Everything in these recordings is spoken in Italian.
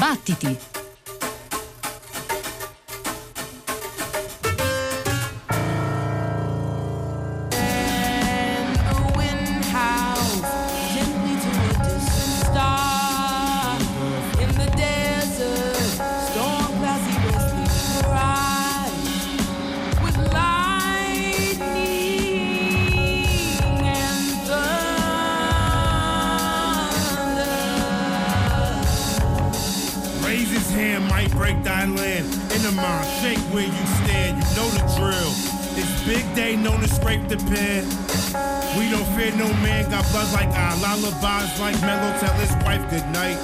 Battiti! Lullabies like Mellow, tell his wife good night.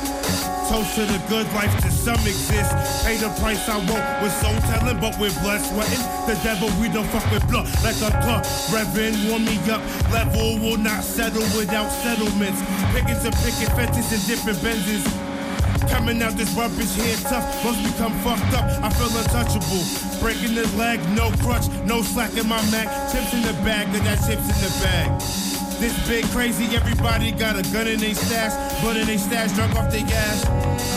Toast to the good life to some exist. Pay the price I won't with soul telling, but with blood sweating. The devil, we don't fuck with blood like a club. Reverend, warm me up. Level will not settle without settlements. Pickets and picket fences in different Benzes. Coming out this rubbish here tough, must become fucked up. I feel untouchable. Breaking the leg, no crutch, no slack in my Mac. Chips in the bag, got that chips in the bag. This big crazy, everybody got a gun in they stash, but in they stash, drunk off their gas.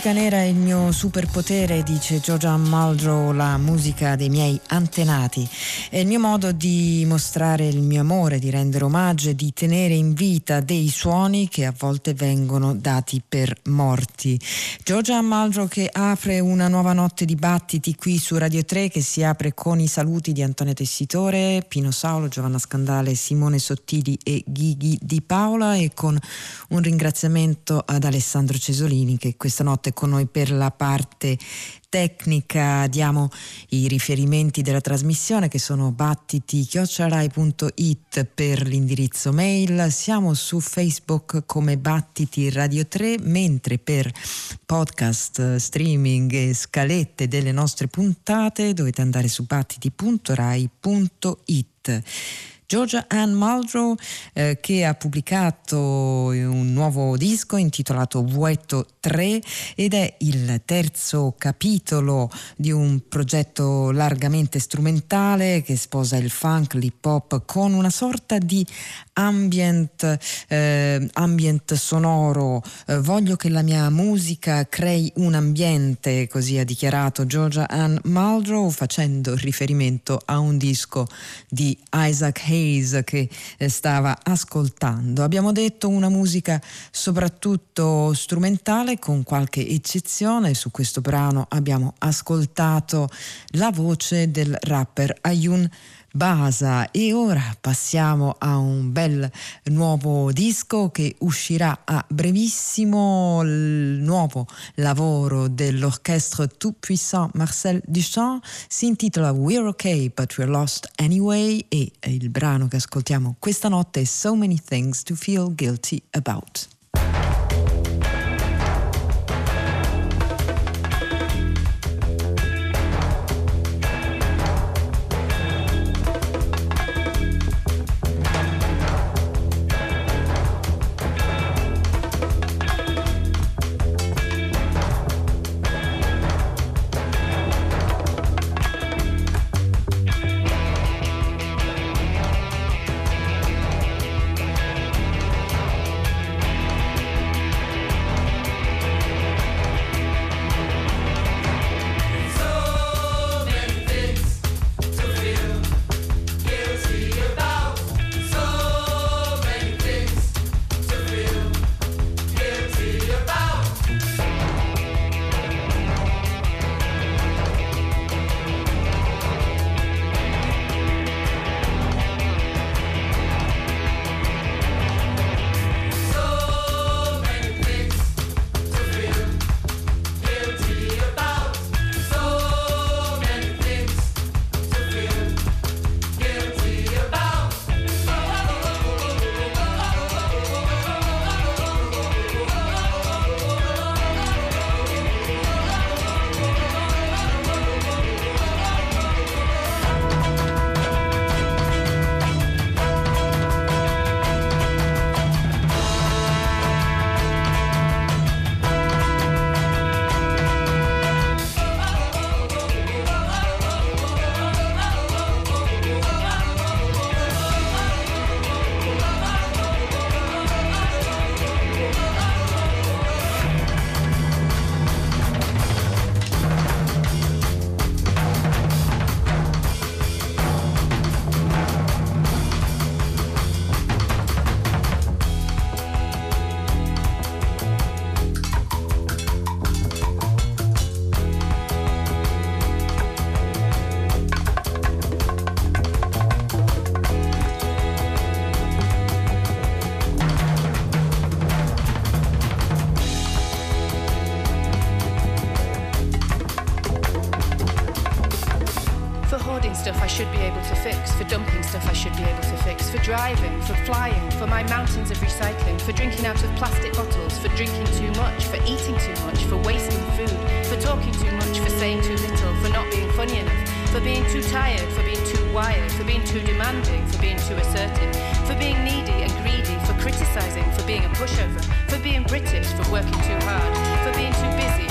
Musica nera è il mio superpotere, dice Georgia Muldrow, la musica dei miei antenati. È il mio modo di mostrare il mio amore, di rendere omaggio e di tenere in vita dei suoni che a volte vengono dati per morti. Georgia Muldrow che apre una nuova notte di battiti qui su Radio 3 che si apre con i saluti di Antonio Tessitore, Pino Saulo, Giovanna Scandale, Simone Sottili e Ghighi Di Paola e con un ringraziamento ad Alessandro Cesolini che questa notte con noi per la parte tecnica diamo i riferimenti della trasmissione che sono battiti-rai.it per l'indirizzo mail, siamo su Facebook come Battiti Radio 3, mentre per podcast, streaming e scalette delle nostre puntate dovete andare su battiti.rai.it. Georgia Ann Muldrow eh, che ha pubblicato un nuovo disco intitolato Vueto 3 ed è il terzo capitolo di un progetto largamente strumentale che sposa il funk, l'hip hop con una sorta di ambient, eh, ambient sonoro. Eh, voglio che la mia musica crei un ambiente, così ha dichiarato Georgia Ann Muldrow facendo riferimento a un disco di Isaac Hayes Hayes che eh, stava ascoltando. Abbiamo detto una musica soprattutto strumentale con qualche eccezione. Su questo brano abbiamo ascoltato la voce del rapper Ayun Basa. E ora passiamo a un bel nuovo disco che uscirà a brevissimo il nuovo lavoro dell'orchestre tout puissant Marcel Duchamp. Si intitola We're Okay but We're Lost Anyway. E il brano che ascoltiamo questa notte è So Many Things to Feel Guilty About. too tired, for being too wired, for being too demanding, for being too assertive, for being needy and greedy, for criticizing, for being a pushover, for being British, for working too hard, for being too busy,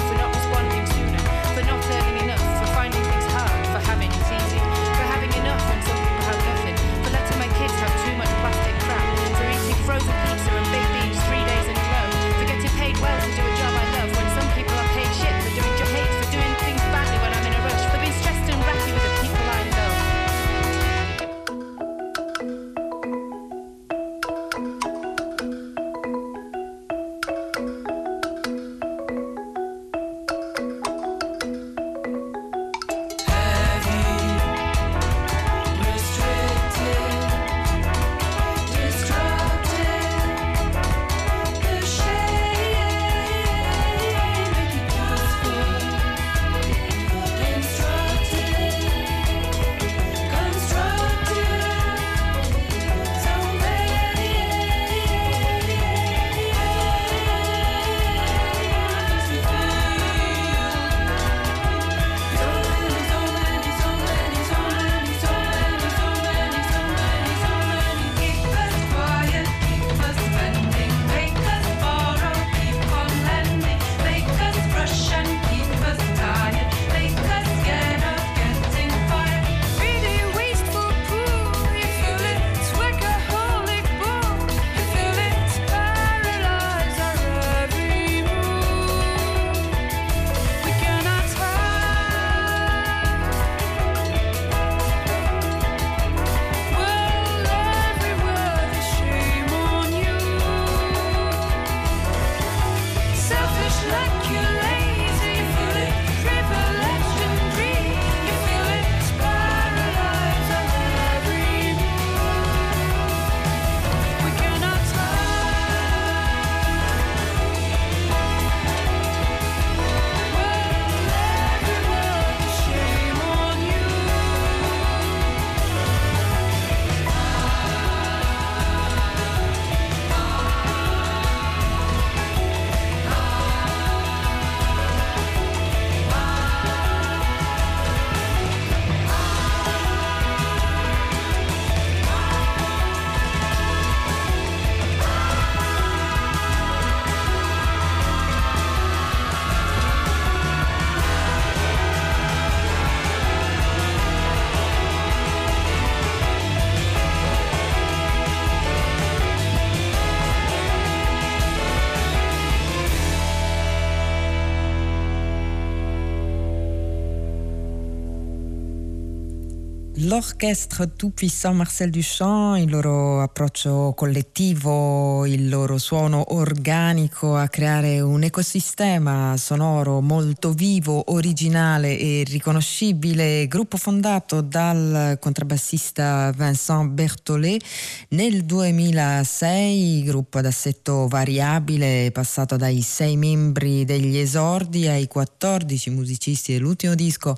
L'orchestre tout puissant Marcel Duchamp, il loro approccio collettivo, il loro suono organico a creare un ecosistema sonoro molto vivo, originale e riconoscibile, gruppo fondato dal contrabbassista Vincent Berthollet. Nel 2006, gruppo ad assetto variabile, passato dai sei membri degli esordi ai 14 musicisti dell'ultimo disco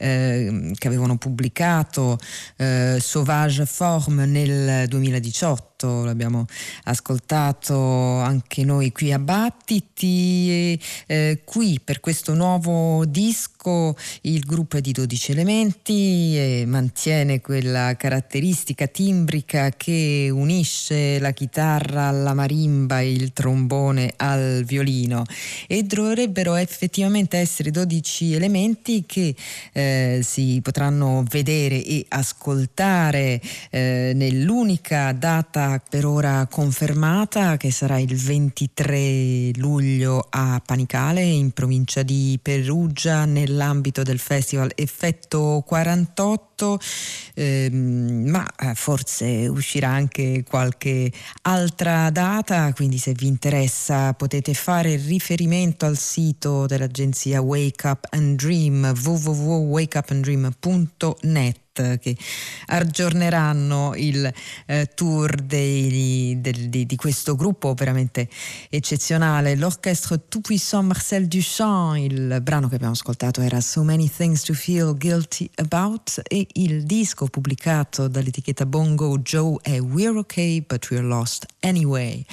eh, che avevano pubblicato eh, Sauvage Forme nel 2018, l'abbiamo ascoltato anche noi qui a Battiti eh, qui per questo nuovo disco il gruppo è di 12 elementi e mantiene quella caratteristica timbrica che unisce la chitarra alla marimba e il trombone al violino. E dovrebbero effettivamente essere 12 elementi che eh, si potranno vedere e ascoltare eh, nell'unica data per ora confermata che sarà il 23 luglio a Panicale in provincia di Perugia nell'ambito del festival Effetto 48 ehm, ma eh, forse uscirà anche qualche altra data quindi se vi interessa potete fare riferimento al sito dell'agenzia Wake Up and Dream www wakeupandream.net che aggiorneranno il eh, tour dei, del, di, di, questo gruppo veramente eccezionale. L'Orchestre Tout Puissant Marcel Duchamp, il brano che abbiamo ascoltato era So Many Things to Feel Guilty About e il disco pubblicato dall'etichetta Bongo Joe è We're Okay But We're Lost Anyway.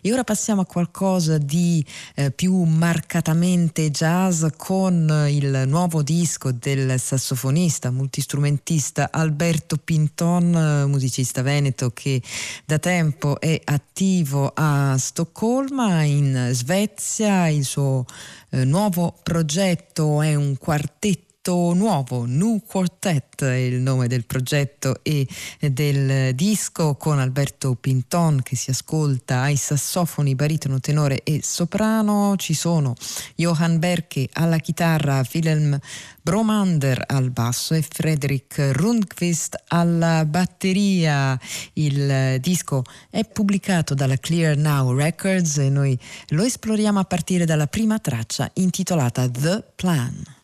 E ora passiamo a qualcosa di eh, più marcatamente jazz con il nuovo disco del sassofonista, multistrumentista Alberto Pinton, musicista veneto che da tempo è attivo a Stoccolma in Svezia. Il suo eh, nuovo progetto è un quartetto nuovo, New Quartet è il nome del progetto e del disco con Alberto Pinton che si ascolta ai sassofoni, baritono, tenore e soprano. Ci sono Johann Berke alla chitarra, Wilhelm Bromander al basso e Frederick Rundqvist alla batteria. Il disco è pubblicato dalla Clear Now Records e noi lo esploriamo a partire dalla prima traccia intitolata The Plan.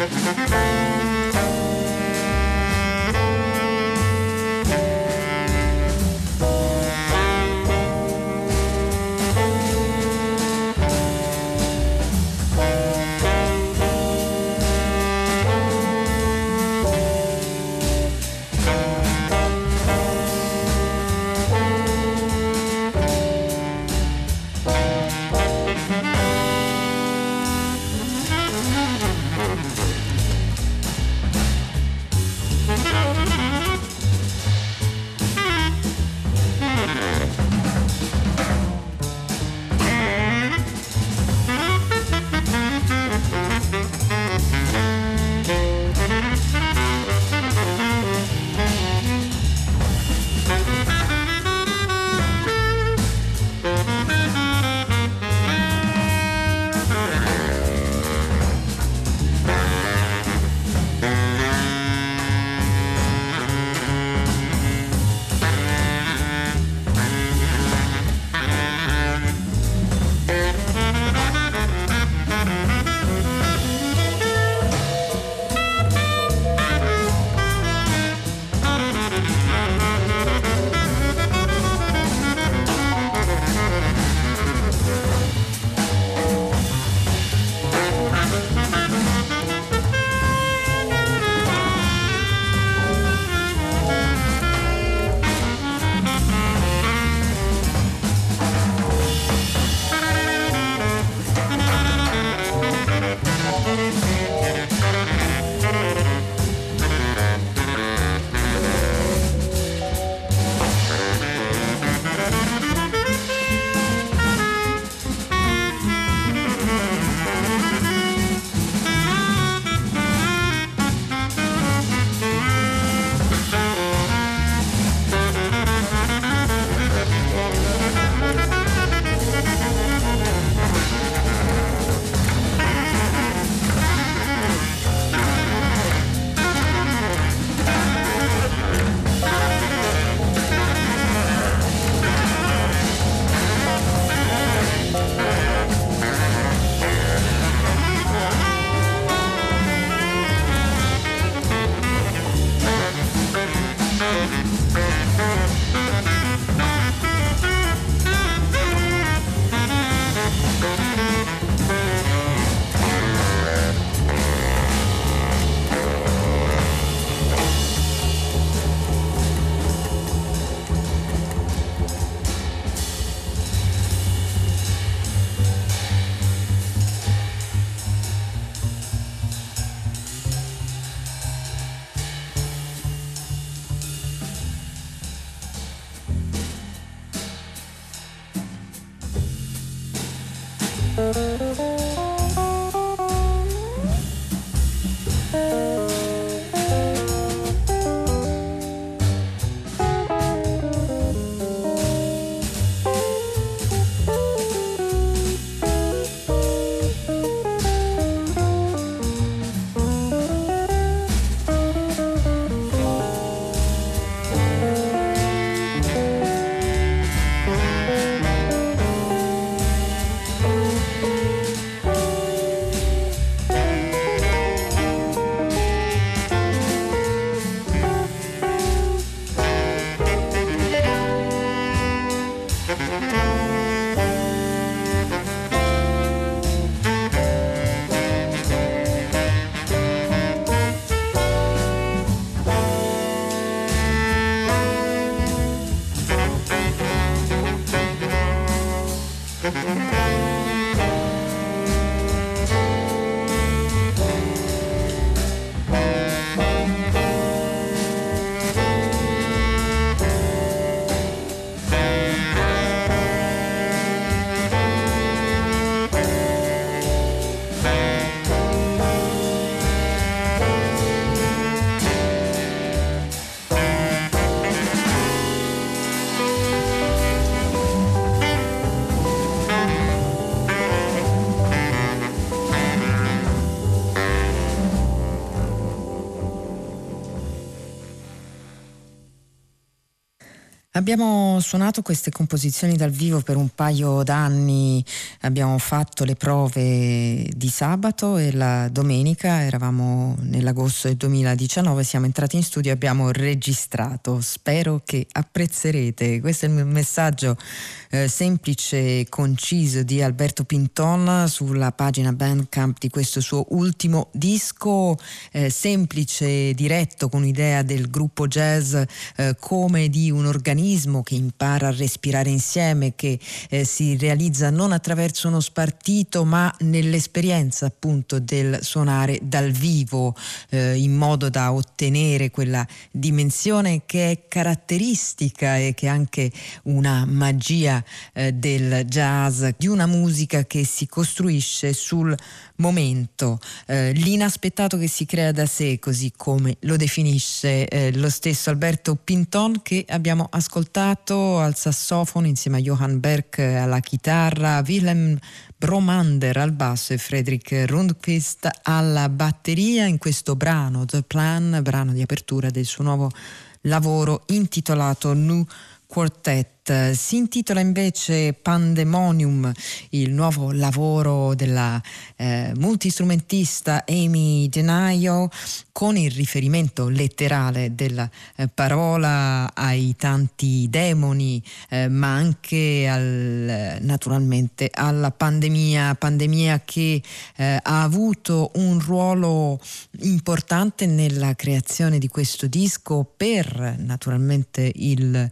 Thank Abbiamo suonato queste composizioni dal vivo per un paio d'anni, abbiamo fatto le prove di sabato e la domenica, eravamo nell'agosto del 2019, siamo entrati in studio e abbiamo registrato. Spero che apprezzerete. Questo è il messaggio eh, semplice e conciso di Alberto Pinton sulla pagina Bandcamp di questo suo ultimo disco, eh, semplice, diretto, con un'idea del gruppo jazz eh, come di un organismo organismo che impara a respirare insieme, che eh, si realizza non attraverso uno spartito ma nell'esperienza appunto del suonare dal vivo eh, in modo da ottenere quella dimensione che è caratteristica e che è anche una magia eh, del jazz, di una musica che si costruisce sul momento, eh, l'inaspettato che si crea da sé, così come lo definisce eh, lo stesso Alberto Pinton che abbiamo ascoltato al sassofono insieme a Johann Berg alla chitarra, Wilhelm Bromander al basso e Frederick Rundquist alla batteria in questo brano The Plan, brano di apertura del suo nuovo lavoro intitolato New Quartet. Si intitola invece Pandemonium, il nuovo lavoro della eh, multistrumentista Amy Denaio, con il riferimento letterale della eh, parola ai tanti demoni, eh, ma anche al, naturalmente alla pandemia, pandemia che eh, ha avuto un ruolo importante nella creazione di questo disco per naturalmente il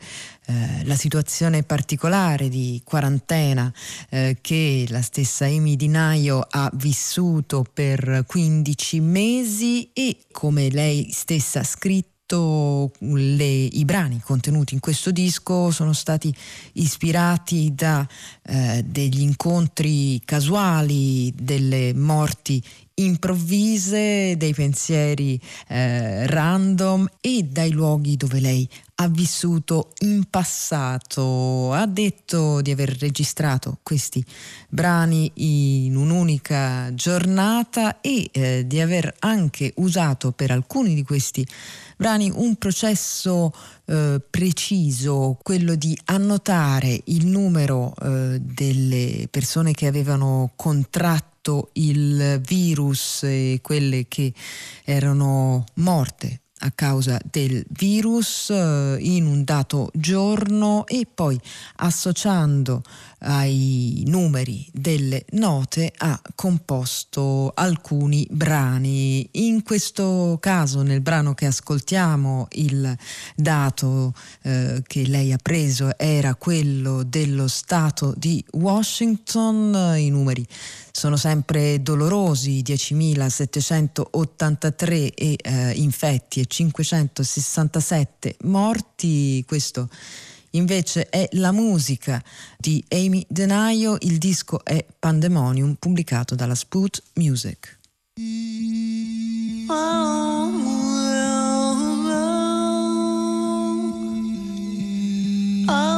eh, la situazione particolare di quarantena eh, che la stessa Amy Di Naio ha vissuto per 15 mesi e come lei stessa ha scritto le, i brani contenuti in questo disco sono stati ispirati da eh, degli incontri casuali, delle morti improvvise, dei pensieri eh, random e dai luoghi dove lei ha vissuto in passato. Ha detto di aver registrato questi brani in un'unica giornata e eh, di aver anche usato per alcuni di questi brani un processo eh, preciso, quello di annotare il numero eh, delle persone che avevano contratto il virus e quelle che erano morte a causa del virus eh, in un dato giorno e poi associando ai numeri delle note ha composto alcuni brani. In questo caso, nel brano che ascoltiamo, il dato eh, che lei ha preso era quello dello Stato di Washington. I numeri sono sempre dolorosi, 10.783 e, eh, infetti e 567 morti. Questo invece è la musica di Amy Denaio, il disco è Pandemonium pubblicato dalla Spoot Music. Oh.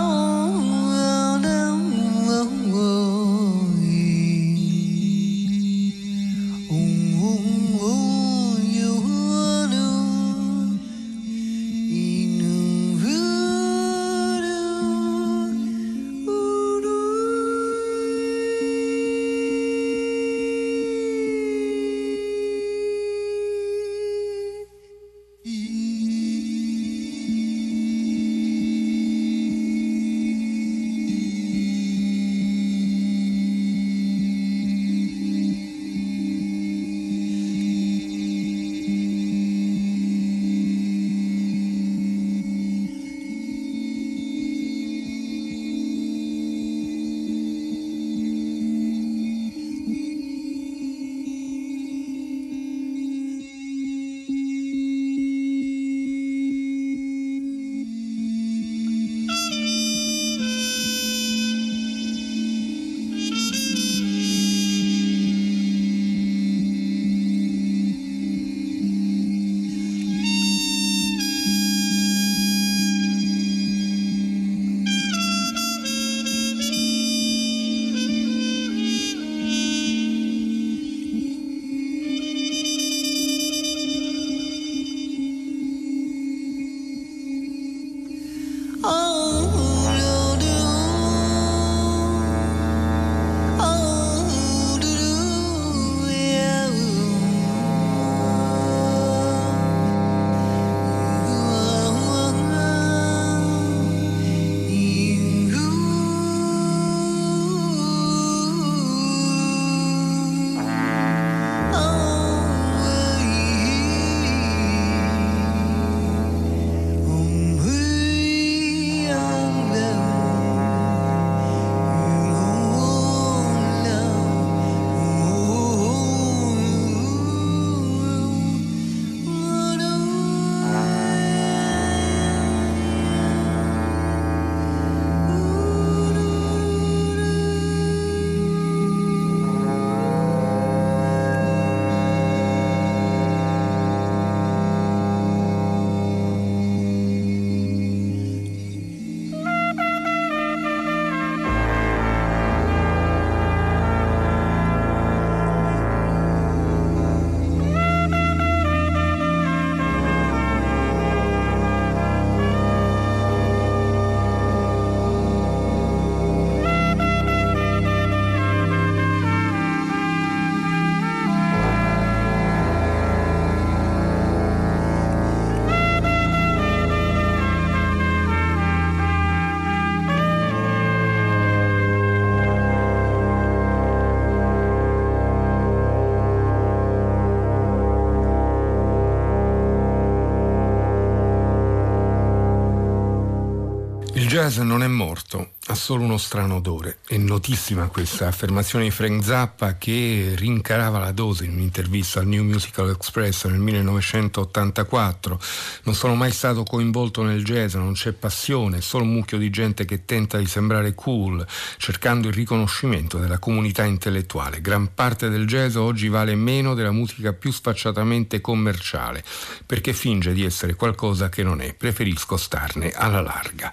Jazz non è morto, solo uno strano odore. È notissima questa affermazione di Frank Zappa che rincarava la dose in un'intervista al New Musical Express nel 1984. Non sono mai stato coinvolto nel jazz, non c'è passione, è solo un mucchio di gente che tenta di sembrare cool, cercando il riconoscimento della comunità intellettuale. Gran parte del jazz oggi vale meno della musica più sfacciatamente commerciale, perché finge di essere qualcosa che non è. Preferisco starne alla larga.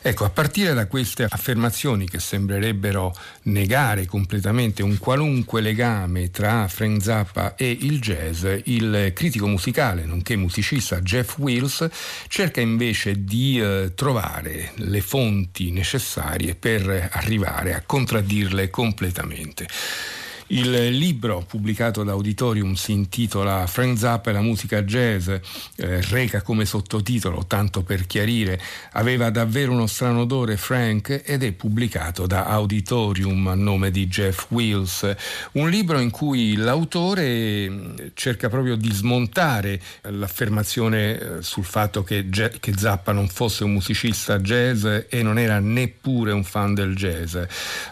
Ecco, a partire da queste affermazioni che sembrerebbero negare completamente un qualunque legame tra Frank Zappa e il jazz, il critico musicale, nonché musicista Jeff Wills, cerca invece di eh, trovare le fonti necessarie per arrivare a contraddirle completamente. Il libro pubblicato da Auditorium si intitola Frank Zappa e la musica jazz, eh, reca come sottotitolo, tanto per chiarire, aveva davvero uno strano odore Frank ed è pubblicato da Auditorium a nome di Jeff Wills, un libro in cui l'autore mm, cerca proprio di smontare l'affermazione eh, sul fatto che, che Zappa non fosse un musicista jazz e non era neppure un fan del jazz,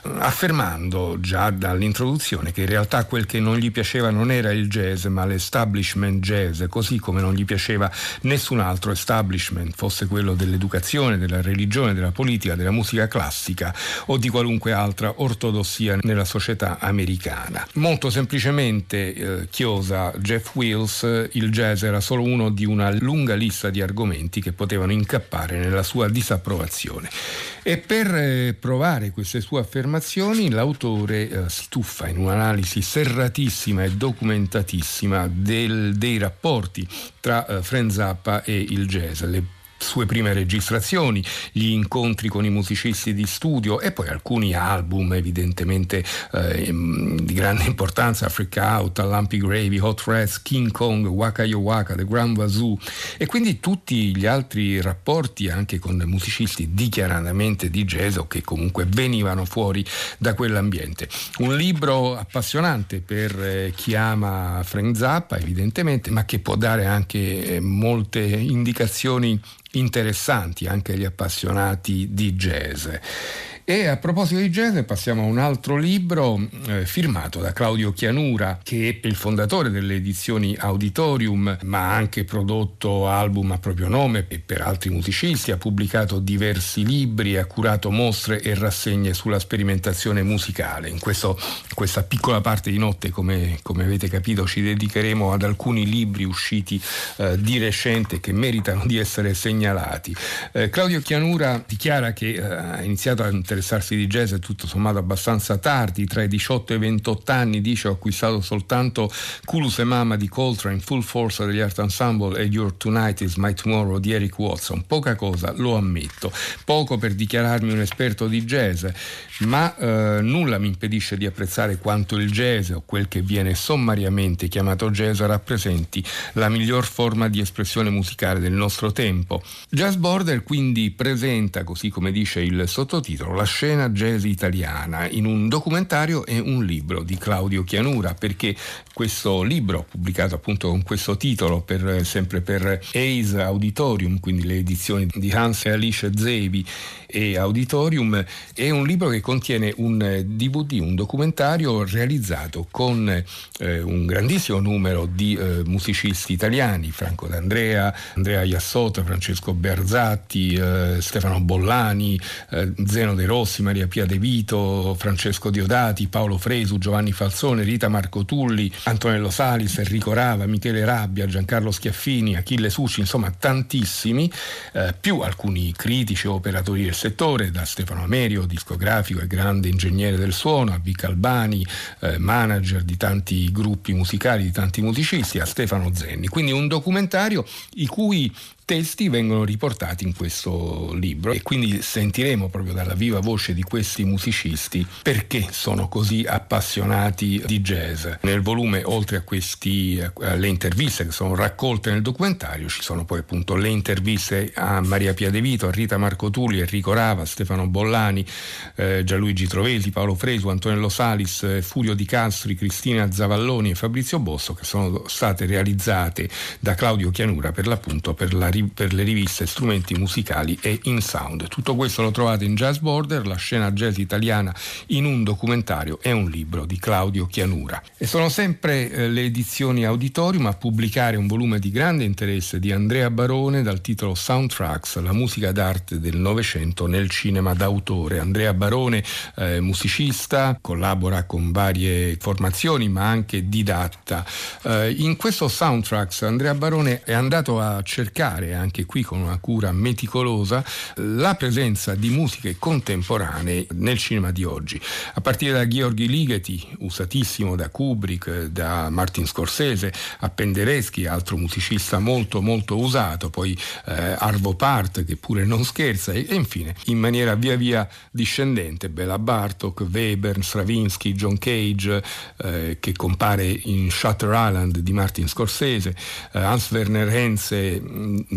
affermando già dall'introduzione convinzione che in realtà quel che non gli piaceva non era il jazz ma l'establishment jazz, così come non gli piaceva nessun altro establishment, fosse quello dell'educazione, della religione, della politica, della musica classica o di qualunque altra ortodossia nella società americana. Molto semplicemente, eh, chiosa Jeff Wills, il jazz era solo uno di una lunga lista di argomenti che potevano incappare nella sua disapprovazione. E per eh, provare queste sue affermazioni l'autore eh, si tuffa in un'analisi serratissima e documentatissima del, dei rapporti tra eh, Frank e il jazz, le sue prime registrazioni, gli incontri con i musicisti di studio e poi alcuni album evidentemente eh, di grande importanza, Africa Out, Lumpy Gravy, Hot Rats, King Kong, Waka Yo Waka, The Grand Wazoo e quindi tutti gli altri rapporti anche con musicisti dichiaratamente di jazz o che comunque venivano fuori da quell'ambiente. Un libro appassionante per eh, chi ama Frank Zappa evidentemente ma che può dare anche eh, molte indicazioni interessanti anche agli appassionati di jazz. E a proposito di jazz passiamo a un altro libro eh, firmato da Claudio Chianura che è il fondatore delle edizioni Auditorium ma ha anche prodotto album a proprio nome e per altri musicisti, ha pubblicato diversi libri, ha curato mostre e rassegne sulla sperimentazione musicale. In questo, questa piccola parte di notte come, come, avete capito ci dedicheremo ad alcuni libri usciti eh, di recente che meritano di essere segnalati. Eh, Claudio Chianura dichiara che eh, ha iniziato a interessarsi di jazz è tutto sommato abbastanza tardi, tra i 18 e i 28 anni dice ho acquistato soltanto Kulus e Mama di Coltrane, Full Force degli Art Ensemble e Your Tonight is My Tomorrow di Eric Watson, poca cosa, lo ammetto, poco per dichiararmi un esperto di jazz, ma eh, nulla mi impedisce di apprezzare quanto il jazz o quel che viene sommariamente chiamato jazz rappresenti la miglior forma di espressione musicale del nostro tempo. Jazz Border quindi presenta, così come dice il sottotitolo, la scena jazz italiana in un documentario e un libro di Claudio Chianura, perché questo libro, pubblicato appunto con questo titolo, per, sempre per Ace Auditorium, quindi le edizioni di Hans e Alice Zebi e Auditorium, è un libro che contiene un DVD, un documentario realizzato con eh, un grandissimo numero di eh, musicisti italiani, Franco D'Andrea, Andrea Iassota, Francesco Berzatti, eh, Stefano Bollani, eh, Zeno De Rossi, Rossi, Maria Pia De Vito, Francesco Diodati, Paolo Fresu, Giovanni Falzone, Rita Marco Tulli, Antonello Salis, Enrico Rava, Michele Rabbia, Giancarlo Schiaffini, Achille Succi, insomma tantissimi, eh, più alcuni critici o operatori del settore, da Stefano Amerio, discografico e grande ingegnere del suono, a Vic Albani, eh, manager di tanti gruppi musicali, di tanti musicisti, a Stefano Zenni. Quindi un documentario i cui testi vengono riportati in questo libro e quindi sentiremo proprio dalla viva voce di questi musicisti perché sono così appassionati di jazz. Nel volume, oltre a queste alle interviste che sono raccolte nel documentario, ci sono poi appunto le interviste a Maria Pia De Vito, a Rita Marco Tulli, Enrico Rava, Stefano Bollani, eh, Gianluigi Trovesi, Paolo Fresu, Antonello Salis, eh, Furio Di Castri, Cristina Zavalloni e Fabrizio Bosso che sono state realizzate da Claudio Chianura per l'appunto per la per le riviste Strumenti Musicali e In Sound. Tutto questo lo trovate in Jazz Border, la scena jazz italiana in un documentario e un libro di Claudio Chianura. E sono sempre eh, le edizioni Auditorium a pubblicare un volume di grande interesse di Andrea Barone dal titolo Soundtracks, la musica d'arte del Novecento nel cinema d'autore. Andrea Barone, eh, musicista, collabora con varie formazioni ma anche didatta. Eh, in questo Soundtracks Andrea Barone è andato a cercare verificare anche qui con una cura meticolosa la presenza di musiche contemporanee nel cinema di oggi, a partire da Gheorghi Ligeti, usatissimo da Kubrick, da Martin Scorsese, a Penderecki, altro musicista molto molto usato, poi eh, Arvo Part che pure non scherza e, e, infine in maniera via via discendente Bela Bartok, Weber, Stravinsky, John Cage eh, che compare in Shutter Island di Martin Scorsese, eh, Hans Werner Henze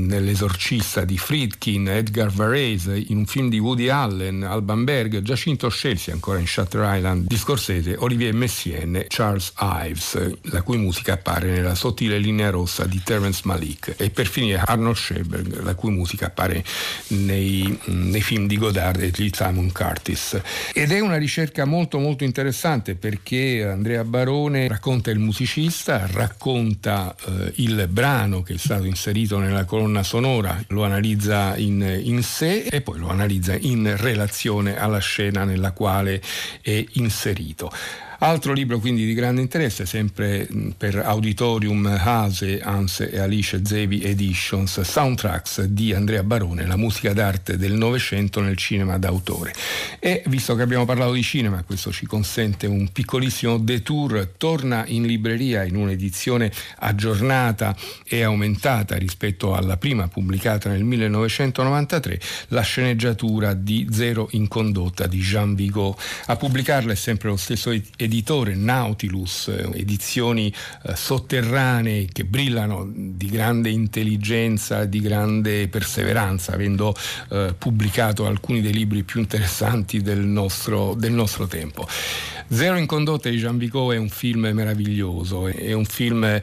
nell'esorcista di Friedkin, Edgar Varese, in un film di Woody Allen, Alban Berg, Giacinto Scelsi ancora in Shutter Island di Scorsese, Olivier Messienne, Charles Ives, la cui musica appare nella sottile linea rossa di Terence Malik e per finire Arnold Schoenberg, la cui musica appare nei, nei film di Godard e di Simon Curtis. Ed è una ricerca molto molto interessante perché Andrea Barone racconta il musicista, racconta eh, il brano che è stato inserito nella colonna sonora, lo analizza in, in sé e poi lo analizza in relazione alla scena nella quale è inserito. Altro libro quindi di grande interesse, sempre per Auditorium Hase, Anse e Alice Zevi Editions, Soundtracks di Andrea Barone, la musica d'arte del Novecento nel cinema d'autore. E visto che abbiamo parlato di cinema, questo ci consente un piccolissimo detour, torna in libreria in un'edizione aggiornata e aumentata rispetto alla prima pubblicata nel 1993, la sceneggiatura di Zero in condotta di Jean Vigo. A pubblicarla è sempre lo stesso editore editore Nautilus, edizioni eh, sotterranee che brillano di grande intelligenza, di grande perseveranza, avendo eh, pubblicato alcuni dei libri più interessanti del nostro, del nostro tempo. Zero in condotta di Jean Vico è un film meraviglioso, è un film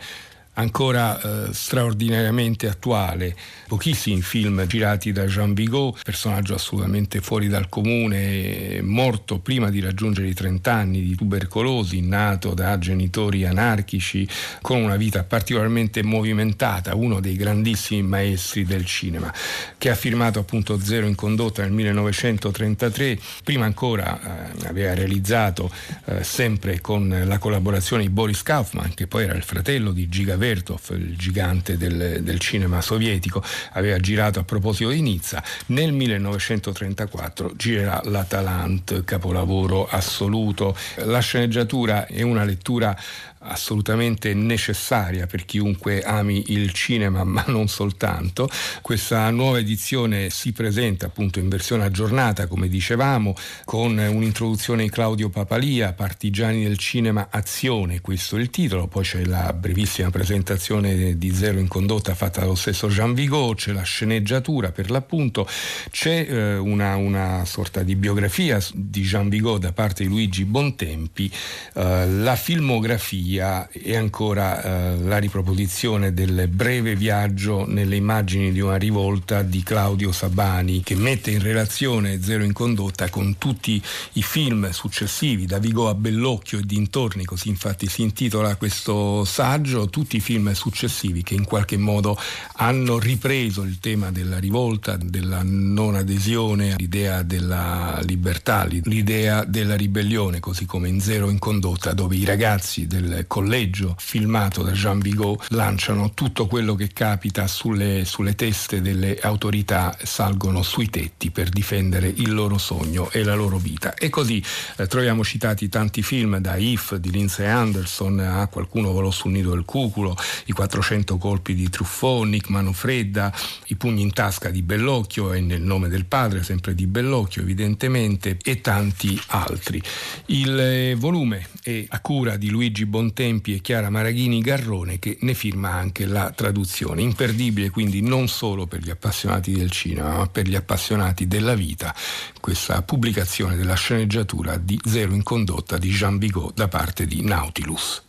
ancora eh, straordinariamente attuale. Pochissimi film girati da Jean Vigo, personaggio assolutamente fuori dal comune, morto prima di raggiungere i 30 anni di tubercolosi, nato da genitori anarchici, con una vita particolarmente movimentata, uno dei grandissimi maestri del cinema, che ha firmato appunto Zero in condotta nel 1933, prima ancora eh, aveva realizzato eh, sempre con la collaborazione di Boris Kaufman, che poi era il fratello di Giga Vertov, il gigante del, del cinema sovietico, aveva girato a proposito di Nizza. Nel 1934 girerà l'Atalant, capolavoro assoluto. La sceneggiatura è una lettura assolutamente necessaria per chiunque ami il cinema, ma non soltanto. Questa nuova edizione si presenta appunto in versione aggiornata, come dicevamo, con un'introduzione di Claudio Papalia, Partigiani del cinema azione, questo è il titolo, poi c'è la brevissima presentazione di Zero in condotta fatta dallo stesso Jean Vigo, c'è la sceneggiatura per l'appunto, c'è eh, una, una, sorta di biografia di Jean Vigo da parte di Luigi Bontempi, eh, la filmografia via e ancora eh, la riproposizione del breve viaggio nelle immagini di una rivolta di Claudio Sabani che mette in relazione Zero in condotta con tutti i film successivi da Vigo a Bellocchio e dintorni, così infatti si intitola questo saggio, tutti i film successivi che in qualche modo hanno ripreso il tema della rivolta, della non adesione, l'idea della libertà, l'idea della ribellione, così come in Zero in condotta dove i ragazzi del collegio filmato da Jean Vigo lanciano tutto quello che capita sulle, sulle teste delle autorità, salgono sui tetti per difendere il loro sogno e la loro vita. E così eh, troviamo citati tanti film da If di Lindsay Anderson a Qualcuno volò sul nido del cuculo, I 400 colpi di Truffaut, Nick Manofredda, I pugni in tasca di Bellocchio e Nel nome del padre, sempre di Bellocchio evidentemente, e tanti altri. Il eh, volume è a cura di Luigi Bontempo Tempi e Chiara Maraghini Garrone che ne firma anche la traduzione. Imperdibile quindi non solo per gli appassionati del cinema, ma per gli appassionati della vita, questa pubblicazione della sceneggiatura di Zero in condotta di Jean Bigot da parte di Nautilus.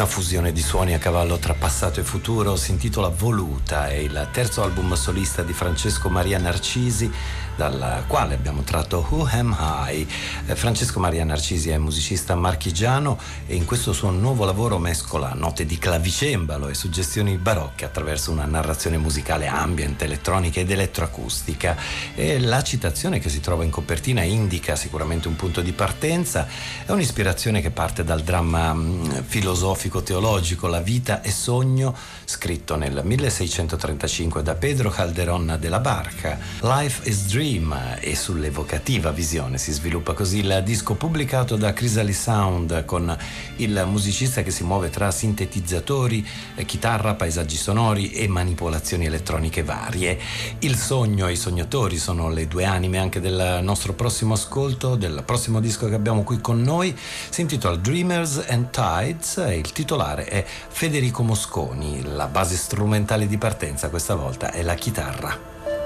Una fusione di suoni a cavallo tra passato e futuro si intitola Voluta, è il terzo album solista di Francesco Maria Narcisi dal quale abbiamo tratto Who Am I. Eh, Francesco Maria Narcisi è musicista marchigiano e in questo suo nuovo lavoro mescola note di clavicembalo e suggestioni barocche attraverso una narrazione musicale ambient, elettronica ed elettroacustica. E la citazione che si trova in copertina indica sicuramente un punto di partenza, è un'ispirazione che parte dal dramma mm, filosofico teologico La vita e sogno, scritto nel 1635 da Pedro Calderón de la Barca. Life is Dream Dream e sull'evocativa visione si sviluppa così il disco pubblicato da Chrysalis Sound con il musicista che si muove tra sintetizzatori, chitarra, paesaggi sonori e manipolazioni elettroniche varie. Il sogno e i sognatori sono le due anime anche del nostro prossimo ascolto, del prossimo disco che abbiamo qui con noi. Si intitola Dreamers and Tides e il titolare è Federico Mosconi. La base strumentale di partenza questa volta è la chitarra.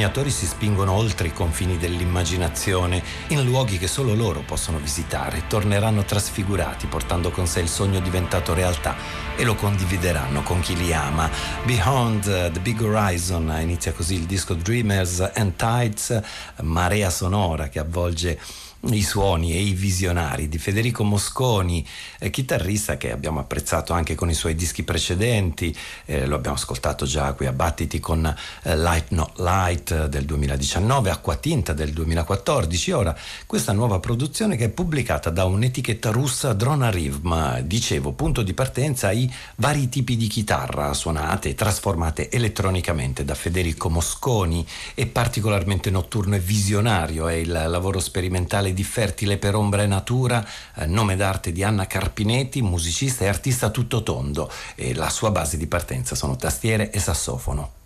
Sognatori si spingono oltre i confini dell'immaginazione, in luoghi che solo loro possono visitare, torneranno trasfigurati portando con sé il sogno diventato realtà e lo condivideranno con chi li ama. Beyond the Big Horizon inizia così il disco Dreamers and Tides, marea sonora che avvolge i suoni e i visionari di Federico Mosconi, eh, chitarrista che abbiamo apprezzato anche con i suoi dischi precedenti, eh, lo abbiamo ascoltato già qui a Battiti con eh, Light Not Light del 2019, Acqua Tinta del 2014, ora questa nuova produzione che è pubblicata da un'etichetta russa Drona Rivm, dicevo, punto di partenza i vari tipi di chitarra suonate e trasformate elettronicamente da Federico Mosconi, è particolarmente notturno e visionario, è il lavoro sperimentale musicale di Fertile per Ombra e Natura, eh, nome d'arte di Anna Carpinetti, musicista e artista tutto tondo e la sua base di partenza sono tastiere e sassofono.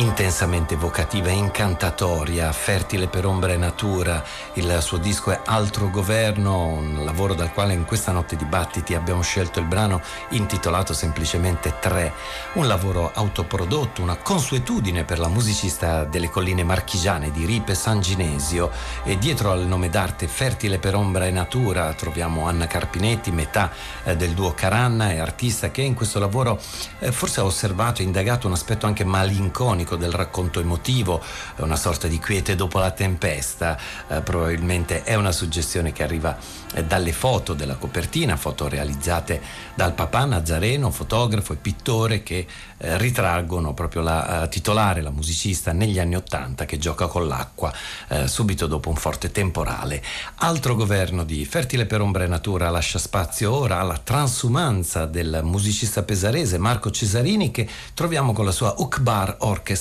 Intensamente evocativa incantatoria, fertile per ombra e natura. Il suo disco è Altro Governo, un lavoro dal quale in questa notte di battiti abbiamo scelto il brano intitolato semplicemente Tre, un lavoro autoprodotto, una consuetudine per la musicista delle colline marchigiane di Ripe San Ginesio e dietro al nome d'arte Fertile per ombra e natura troviamo Anna Carpinetti, metà eh, del duo Caranna e artista che in questo lavoro eh, forse ha osservato e indagato un aspetto anche malinconico classico del racconto emotivo, una sorta di quiete dopo la tempesta, eh, probabilmente è una suggestione che arriva eh, dalle foto della copertina, foto realizzate dal papà Nazareno, fotografo e pittore che eh, ritraggono proprio la uh, titolare, la musicista negli anni Ottanta che gioca con l'acqua eh, subito dopo un forte temporale. Altro governo di Fertile per ombra e natura lascia spazio ora alla transumanza del musicista pesarese Marco Cesarini che troviamo con la sua Ukbar Orchestra.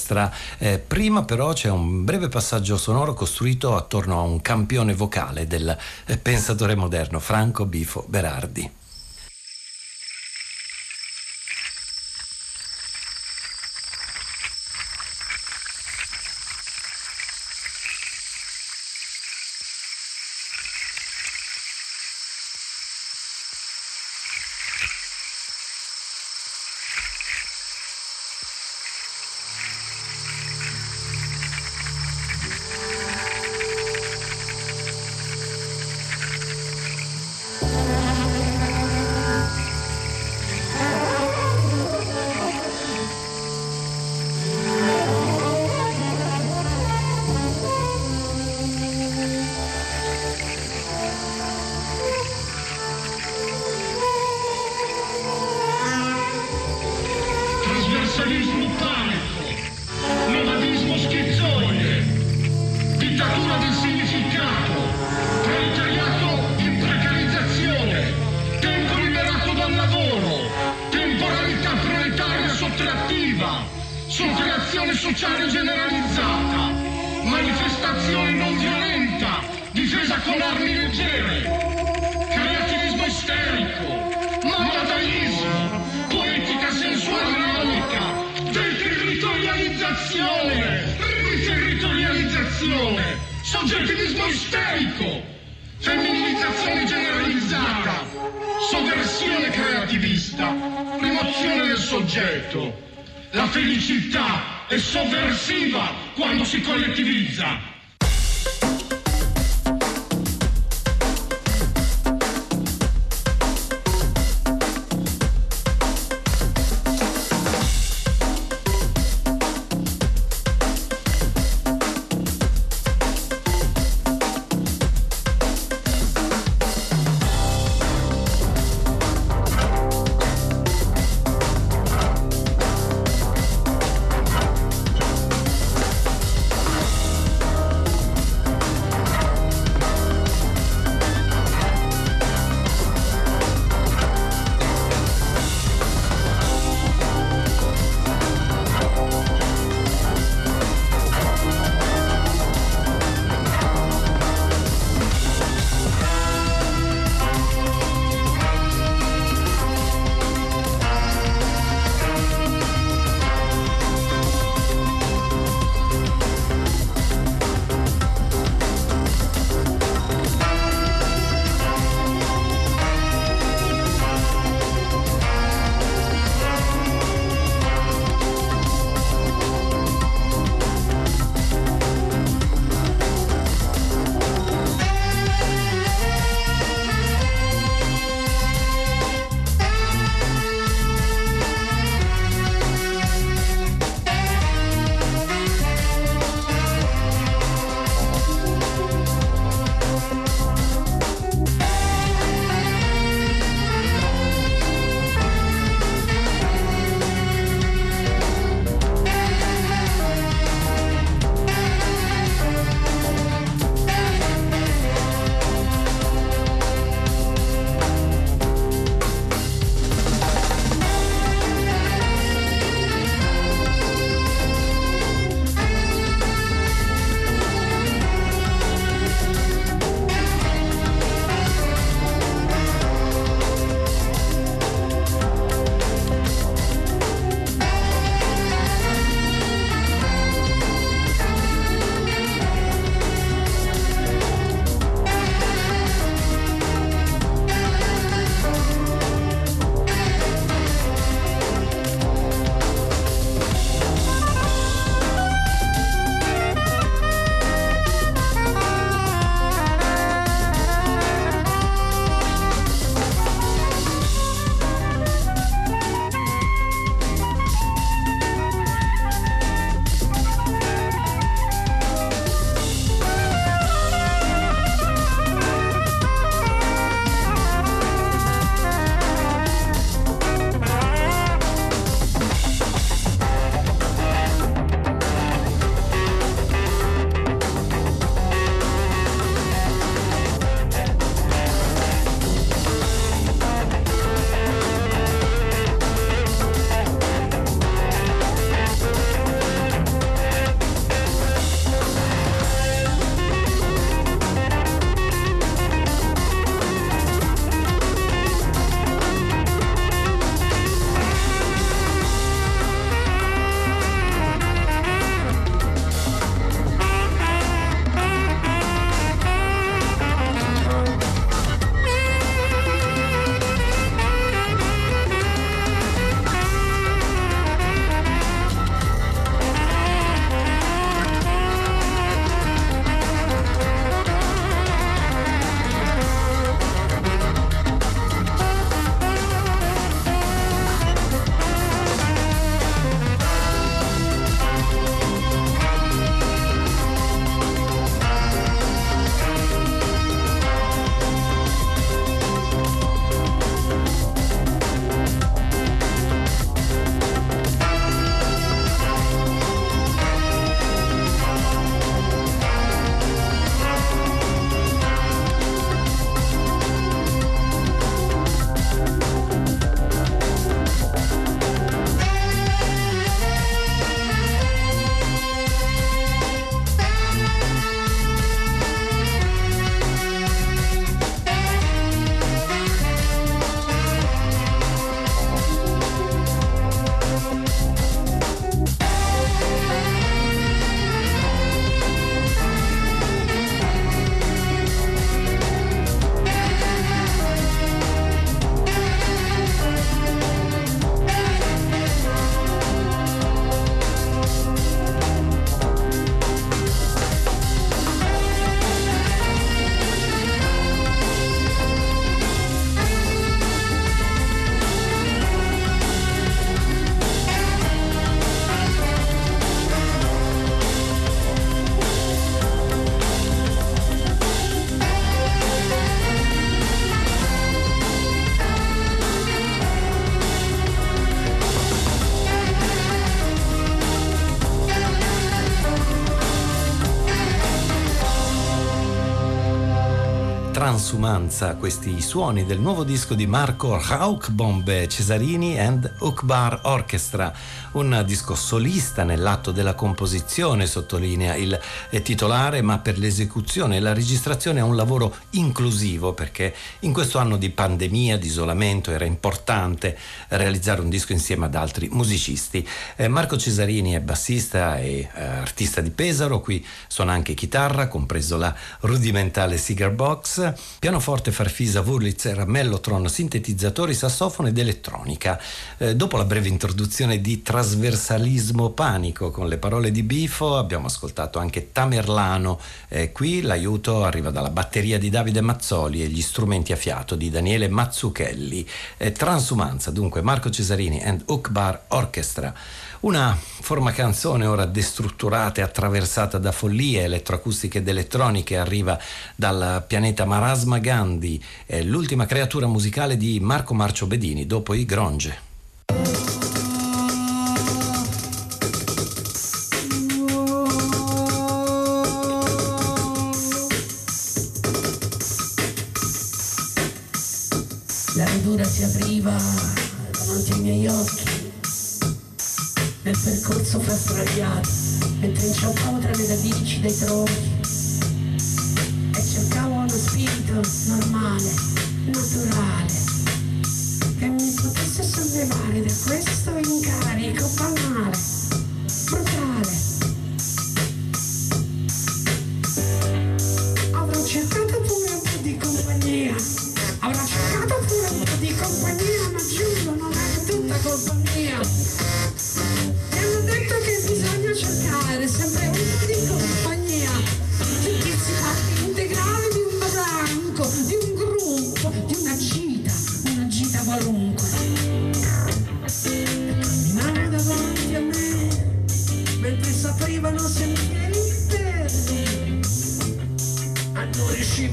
Eh, prima però c'è un breve passaggio sonoro costruito attorno a un campione vocale del eh, pensatore moderno Franco Bifo Berardi. La felicità è sovversiva quando si collettivizza. Transumanza, questi suoni del nuovo disco di Marco Rauchbombe Cesarini and Ukbar Orchestra, un disco solista nell'atto della composizione, sottolinea il titolare, ma per l'esecuzione e la registrazione è un lavoro inclusivo perché in questo anno di pandemia, di isolamento, era importante realizzare un disco insieme ad altri musicisti. Eh, Marco Cesarini è bassista e eh, artista di Pesaro, qui suona anche chitarra, compreso la rudimentale cigar box, pianoforte, farfisa, Wurlitzer, mellotron, sintetizzatori, sassofono ed elettronica. Eh, dopo la breve introduzione di trasversalismo panico con le parole di Bifo, abbiamo ascoltato anche Tamerlano. Eh, qui l'aiuto arriva dalla batteria di Davide Mazzoli e gli strumenti a fiato di Daniele Mazzucchelli. Eh, transumanza, dunque Marco Cesarini and Ukbar Orchestra. Una forma canzone ora destrutturata e attraversata da follie elettroacustiche ed elettroniche arriva dal pianeta Marasma Gandhi, è l'ultima creatura musicale di Marco Marcio Bedini dopo i Gronge. La ridura si apriva davanti ai miei occhi nel percorso fra mentre inciampavo tra le radici dei tronchi e cercavo uno spirito normale, naturale, che mi potesse sollevare da questo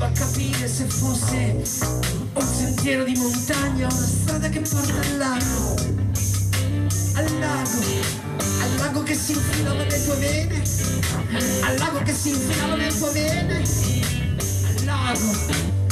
a capire se fosse un sentiero di montagna o una strada che porta al lago. Al lago, al lago che si infilava nelle tue vene, al lago che si infilava nelle tue vene, al lago.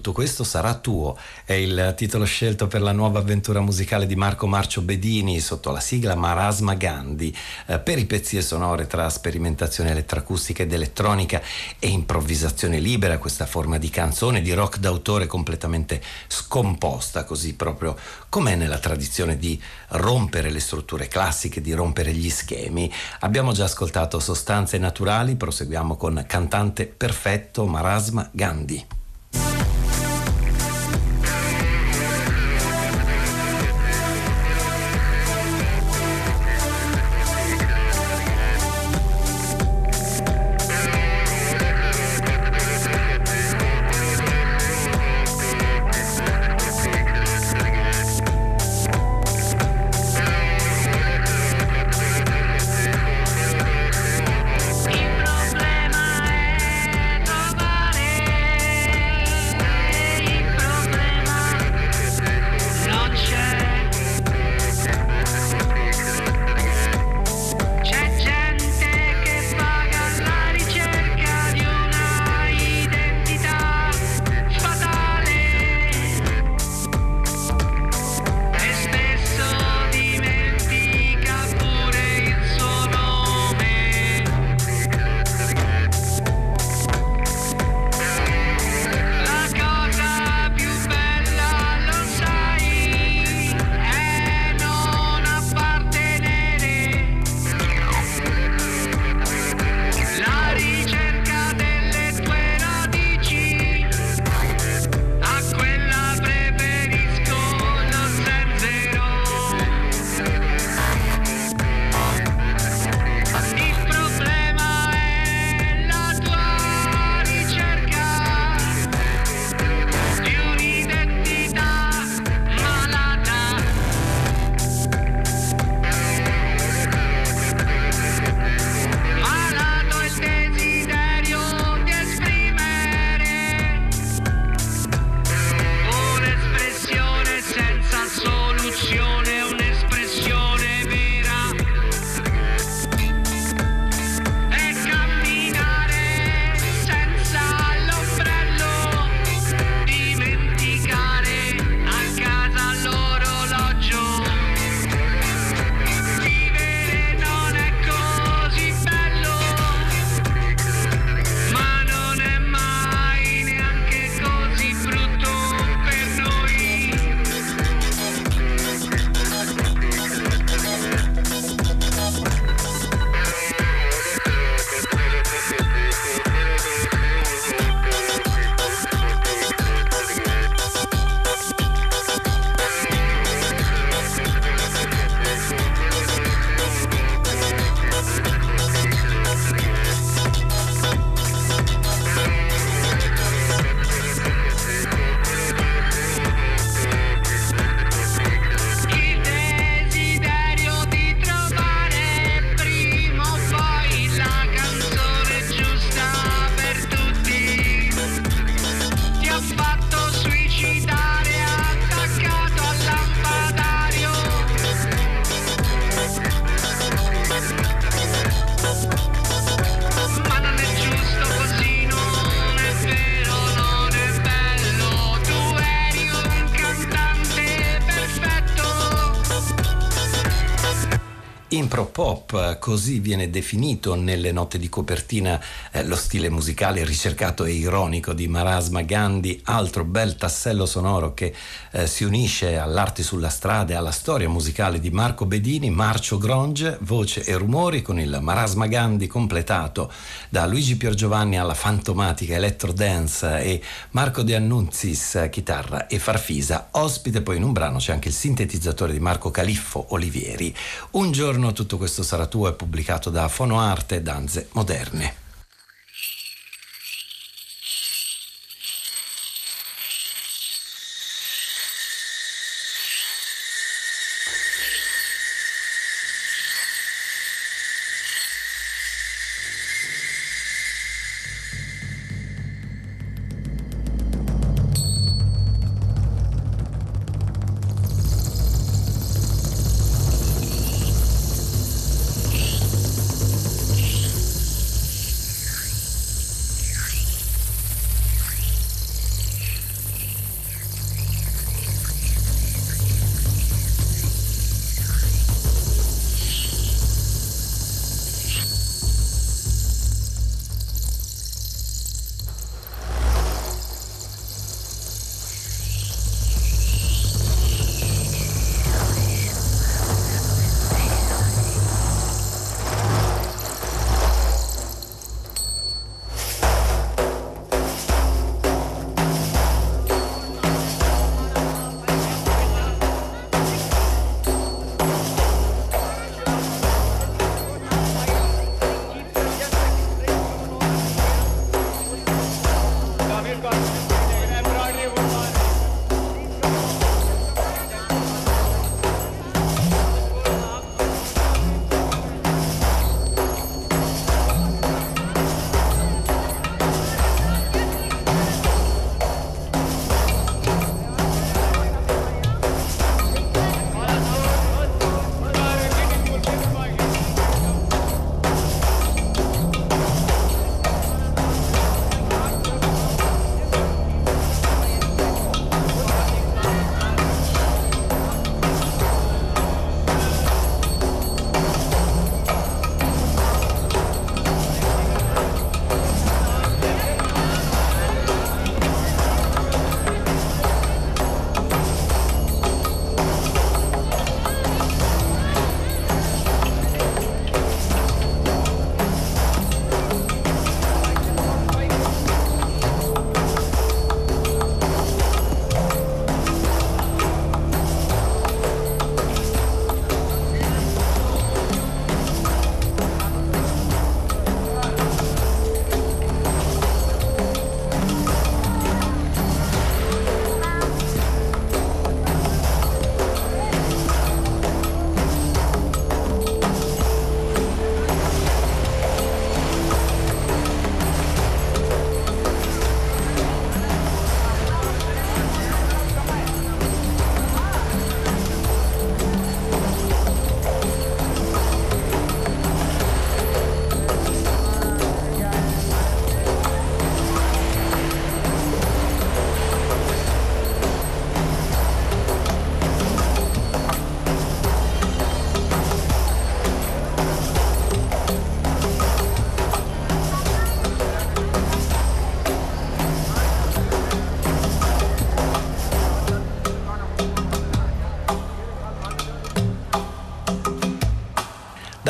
Tutto questo sarà tuo, è il titolo scelto per la nuova avventura musicale di Marco Marcio Bedini sotto la sigla Marasma Gandhi, eh, peripezie sonore tra sperimentazione elettroacustica ed elettronica e improvvisazione libera, questa forma di canzone, di rock d'autore completamente scomposta, così proprio com'è nella tradizione di rompere le strutture classiche, di rompere gli schemi. Abbiamo già ascoltato Sostanze Naturali, proseguiamo con Cantante Perfetto Marasma Gandhi. Così viene definito nelle note di copertina eh, lo stile musicale ricercato e ironico di Marasma Gandhi, altro bel tassello sonoro che eh, si unisce all'arte sulla strada e alla storia musicale di Marco Bedini, Marcio Gronge, voce e rumori con il Marasma Gandhi completato da Luigi Piergiovanni alla fantomatica electro dance e Marco De Annunzis chitarra e farfisa, ospite poi in un brano c'è anche il sintetizzatore di Marco Califfo Olivieri. Un giorno tutto questo sarà tuo è pubblicato da Fonoarte Danze Moderne.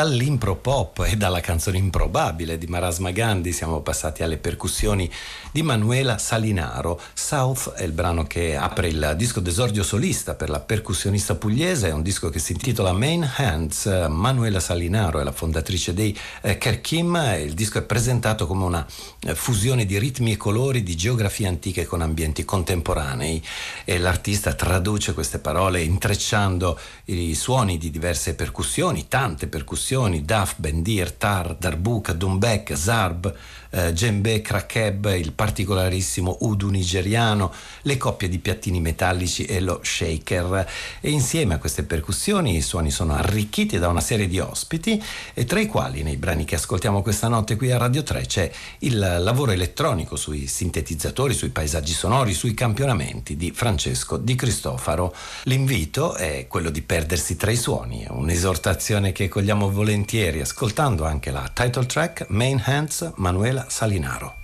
Dall'impro pop e dalla canzone improbabile di Marasma Gandhi siamo passati alle percussioni di Manuela Salinaro. South è il brano che apre il disco d'esordio solista per la percussionista pugliese, è un disco che si intitola Main Hands. Manuela Salinaro è la fondatrice dei eh, Kerkim il disco è presentato come una eh, fusione di ritmi e colori di geografie antiche con ambienti contemporanei e l'artista traduce queste parole intrecciando i suoni di diverse percussioni, tante percussioni percussioni, daf, bendir, tar, darbuk, dumbek, zarb, eh, djembe krakeb, il particolarissimo udu nigeriano, le coppie di piattini metallici e lo shaker. E insieme a queste percussioni i suoni sono arricchiti da una serie di ospiti, tra i quali nei brani che ascoltiamo questa notte qui a Radio 3 c'è il lavoro elettronico sui sintetizzatori, sui paesaggi sonori, sui campionamenti di Francesco Di Cristofaro. L'invito è quello di perdersi tra i suoni, un'esortazione che cogliamo volentieri ascoltando anche la title track Main Hands Manuela Salinaro.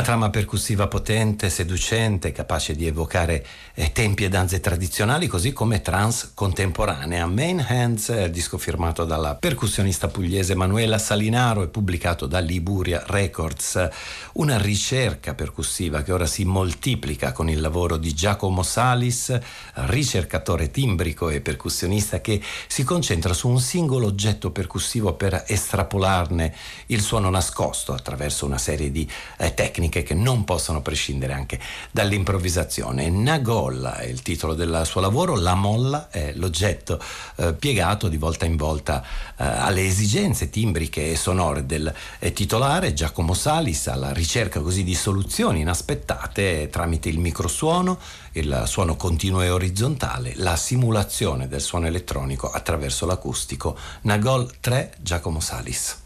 Una trama percussiva potente, seducente, capace di evocare eh, tempi e danze tradizionali, così come trance contemporanea. Main Hands il disco firmato dalla percussionista pugliese Manuela Salinaro e pubblicato da Liburia Records. Una ricerca percussiva che ora si moltiplica con il lavoro di Giacomo Salis, ricercatore timbrico e percussionista che si concentra su un singolo oggetto percussivo per estrapolarne il suono nascosto attraverso una serie di eh, tecniche tecniche che non possono prescindere anche dall'improvvisazione. Nagolla è il titolo del suo lavoro, la molla è l'oggetto eh, piegato di volta in volta eh, alle esigenze timbriche e sonore del eh, titolare Giacomo Salis alla ricerca così di soluzioni inaspettate tramite il microsuono, il suono continuo e orizzontale, la simulazione del suono elettronico attraverso l'acustico. Nagol 3 Giacomo Salis.